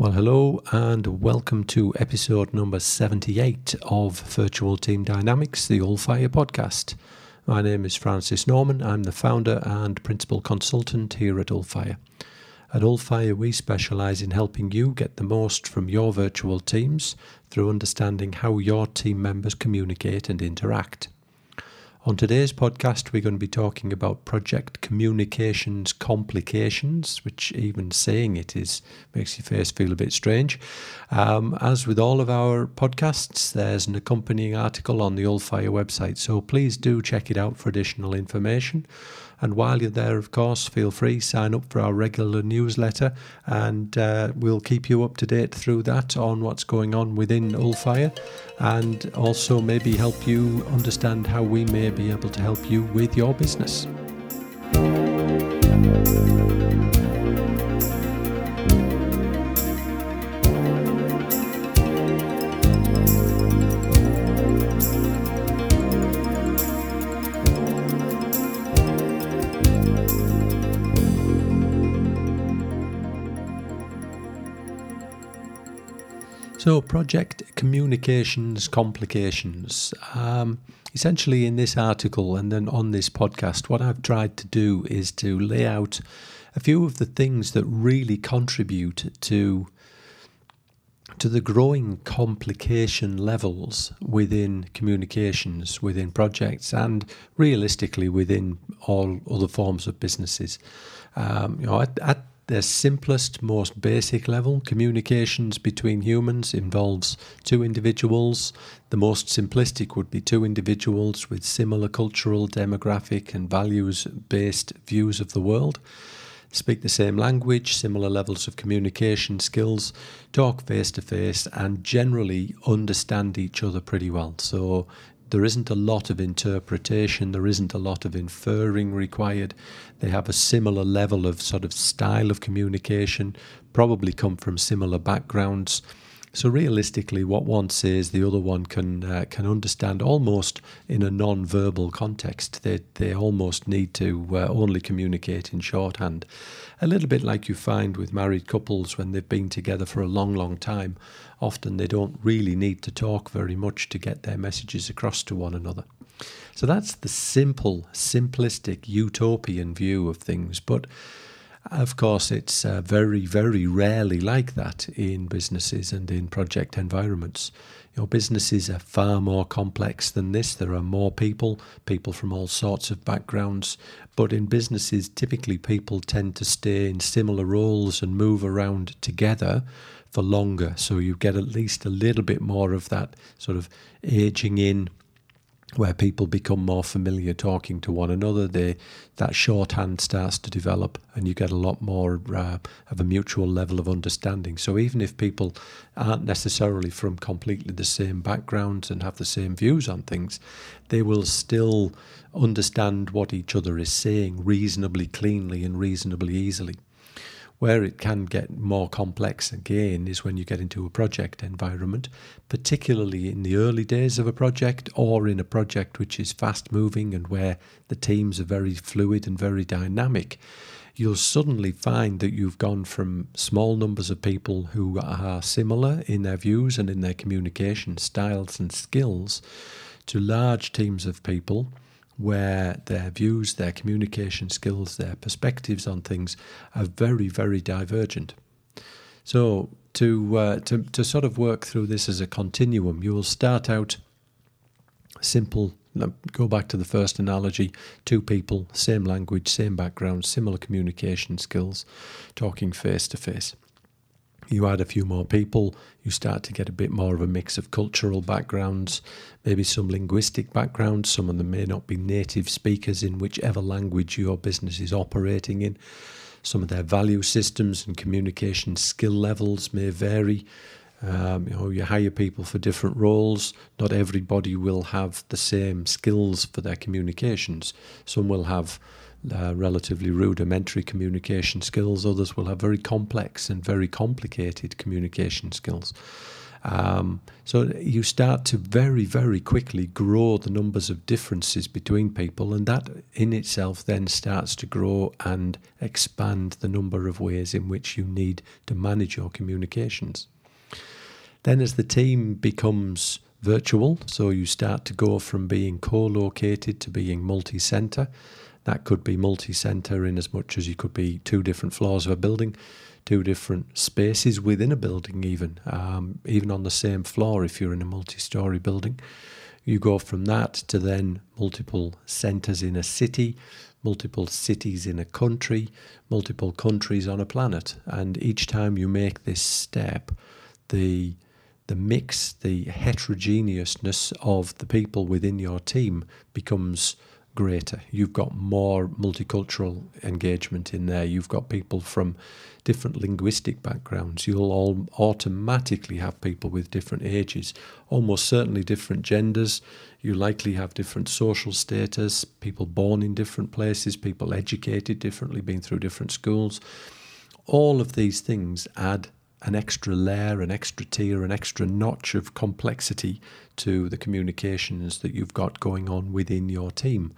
Well, hello and welcome to episode number 78 of Virtual Team Dynamics, the Ulfire podcast. My name is Francis Norman. I'm the founder and principal consultant here at Ulfire. At Ulfire, we specialize in helping you get the most from your virtual teams through understanding how your team members communicate and interact. On today's podcast, we're going to be talking about project communications complications, which even saying it is makes your face feel a bit strange. Um, as with all of our podcasts, there's an accompanying article on the Ulfire website, so please do check it out for additional information. And while you're there, of course, feel free sign up for our regular newsletter, and uh, we'll keep you up to date through that on what's going on within Ulfire, and also maybe help you understand how we may be able to help you with your business. So, project communications complications. Um, essentially, in this article and then on this podcast, what I've tried to do is to lay out a few of the things that really contribute to to the growing complication levels within communications, within projects, and realistically within all other forms of businesses. Um, you know, their simplest, most basic level, communications between humans involves two individuals. The most simplistic would be two individuals with similar cultural, demographic, and values based views of the world. Speak the same language, similar levels of communication skills, talk face to face, and generally understand each other pretty well. So, there isn't a lot of interpretation, there isn't a lot of inferring required. They have a similar level of sort of style of communication, probably come from similar backgrounds. So realistically, what one says, the other one can uh, can understand almost in a non-verbal context. They they almost need to uh, only communicate in shorthand, a little bit like you find with married couples when they've been together for a long, long time. Often they don't really need to talk very much to get their messages across to one another. So that's the simple, simplistic, utopian view of things, but of course, it's uh, very, very rarely like that in businesses and in project environments. Your businesses are far more complex than this. There are more people, people from all sorts of backgrounds. But in businesses, typically people tend to stay in similar roles and move around together for longer. So you get at least a little bit more of that sort of aging in where people become more familiar talking to one another. They that shorthand starts to develop, and you get a lot more uh, of a mutual level of understanding. So even if people aren't necessarily from completely the same backgrounds and have the same views on things, they will still understand what each other is saying reasonably cleanly and reasonably easily. Where it can get more complex again is when you get into a project environment, particularly in the early days of a project or in a project which is fast moving and where the teams are very fluid and very dynamic. You'll suddenly find that you've gone from small numbers of people who are similar in their views and in their communication styles and skills to large teams of people where their views, their communication skills, their perspectives on things are very, very divergent. So, to, uh, to, to sort of work through this as a continuum, you will start out simple. Go back to the first analogy two people, same language, same background, similar communication skills, talking face to face you add a few more people, you start to get a bit more of a mix of cultural backgrounds, maybe some linguistic backgrounds. Some of them may not be native speakers in whichever language your business is operating in. Some of their value systems and communication skill levels may vary. Um, you know, you hire people for different roles. Not everybody will have the same skills for their communications. Some will have uh, relatively rudimentary communication skills. Others will have very complex and very complicated communication skills. Um, so you start to very, very quickly grow the numbers of differences between people, and that in itself then starts to grow and expand the number of ways in which you need to manage your communications. Then, as the team becomes virtual, so you start to go from being co located to being multi center. That could be multi center in as much as you could be two different floors of a building two different spaces within a building, even um, even on the same floor. If you're in a multi-story building, you go from that to then multiple centres in a city, multiple cities in a country, multiple countries on a planet, and each time you make this step, the the mix, the heterogeneousness of the people within your team becomes greater. You've got more multicultural engagement in there. You've got people from different linguistic backgrounds. You'll all automatically have people with different ages, almost certainly different genders. You likely have different social status, people born in different places, people educated differently, been through different schools. All of these things add an extra layer, an extra tier, an extra notch of complexity to the communications that you've got going on within your team.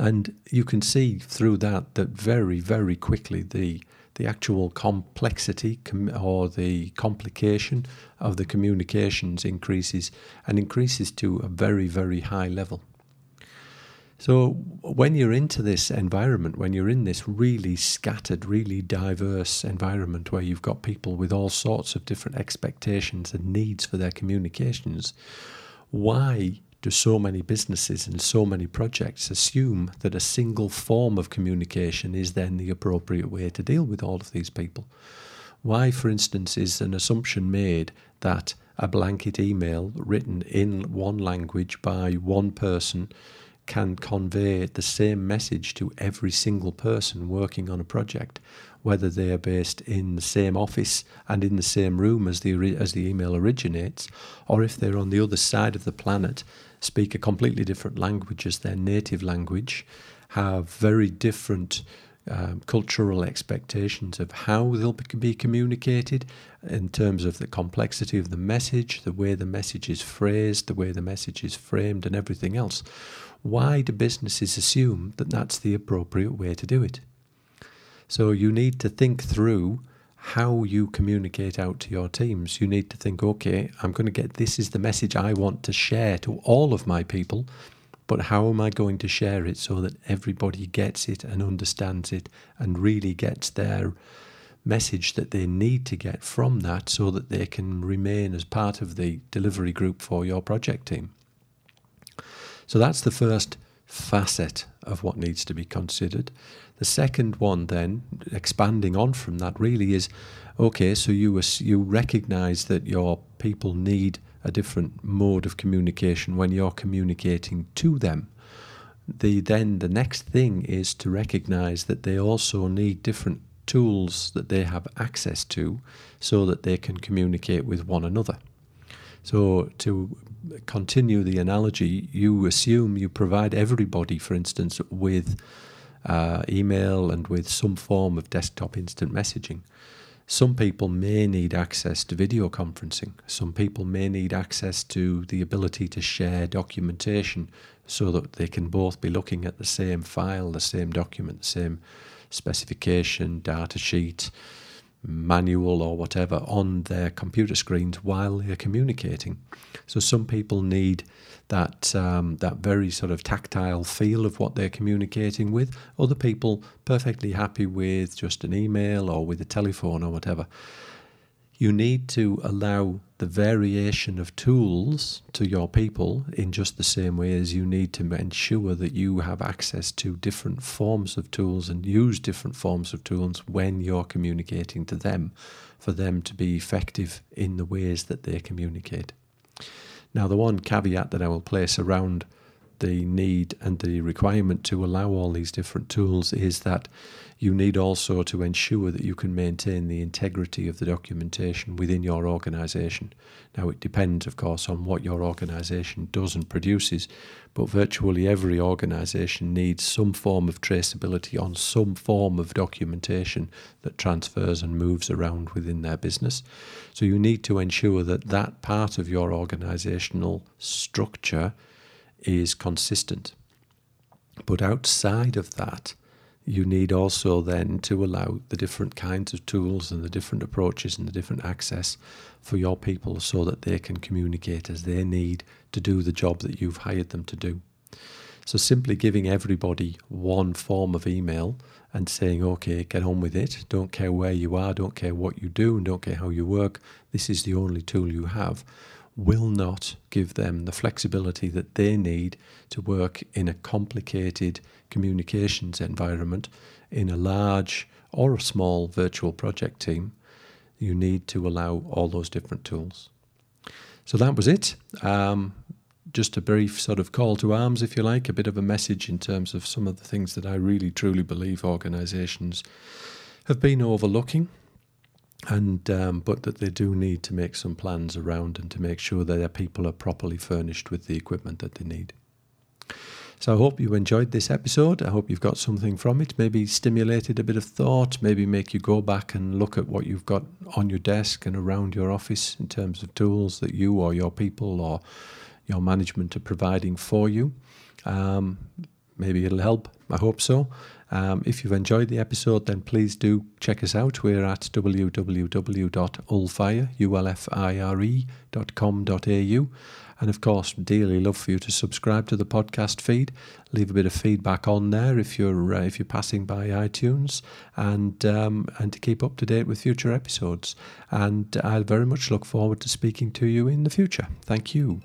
And you can see through that that very, very quickly the the actual complexity com- or the complication of the communications increases and increases to a very, very high level. So, when you're into this environment, when you're in this really scattered, really diverse environment where you've got people with all sorts of different expectations and needs for their communications, why do so many businesses and so many projects assume that a single form of communication is then the appropriate way to deal with all of these people? Why, for instance, is an assumption made that a blanket email written in one language by one person can convey the same message to every single person working on a project, whether they are based in the same office and in the same room as the as the email originates, or if they're on the other side of the planet speak a completely different language as their native language, have very different um, cultural expectations of how they'll be communicated in terms of the complexity of the message, the way the message is phrased, the way the message is framed, and everything else. Why do businesses assume that that's the appropriate way to do it? So you need to think through how you communicate out to your teams. You need to think, okay, I'm going to get this is the message I want to share to all of my people, but how am I going to share it so that everybody gets it and understands it and really gets their message that they need to get from that so that they can remain as part of the delivery group for your project team? So that's the first facet of what needs to be considered. The second one, then, expanding on from that, really is okay. So you you recognise that your people need a different mode of communication when you're communicating to them. The then the next thing is to recognise that they also need different tools that they have access to, so that they can communicate with one another. So to continue the analogy, you assume you provide everybody, for instance, with uh, email and with some form of desktop instant messaging. Some people may need access to video conferencing. Some people may need access to the ability to share documentation so that they can both be looking at the same file, the same document, the same specification, data sheet, manual, or whatever on their computer screens while they're communicating. So some people need that um, that very sort of tactile feel of what they're communicating with. Other people perfectly happy with just an email or with a telephone or whatever. You need to allow the variation of tools to your people in just the same way as you need to ensure that you have access to different forms of tools and use different forms of tools when you're communicating to them for them to be effective in the ways that they communicate. Now, the one caveat that I will place around the need and the requirement to allow all these different tools is that you need also to ensure that you can maintain the integrity of the documentation within your organization. Now, it depends, of course, on what your organization does and produces, but virtually every organization needs some form of traceability on some form of documentation that transfers and moves around within their business. So, you need to ensure that that part of your organizational structure is consistent. But outside of that, you need also then to allow the different kinds of tools and the different approaches and the different access for your people so that they can communicate as they need to do the job that you've hired them to do. So simply giving everybody one form of email and saying, okay, get on with it. Don't care where you are, don't care what you do, and don't care how you work. This is the only tool you have will not give them the flexibility that they need to work in a complicated communications environment in a large or a small virtual project team. You need to allow all those different tools. So that was it. Um, just a brief sort of call to arms, if you like, a bit of a message in terms of some of the things that I really truly believe organisations have been overlooking and um, but that they do need to make some plans around and to make sure that their people are properly furnished with the equipment that they need. So I hope you enjoyed this episode. I hope you've got something from it, maybe stimulated a bit of thought, maybe make you go back and look at what you've got on your desk and around your office in terms of tools that you or your people or your management are providing for you. Um, maybe it'll help. I hope so. Um, if you've enjoyed the episode, then please do check us out. We're at www.ulfire.com.au. And of course, dearly love for you to subscribe to the podcast feed. Leave a bit of feedback on there if you're uh, if you're passing by iTunes, and um, and to keep up to date with future episodes. And I very much look forward to speaking to you in the future. Thank you.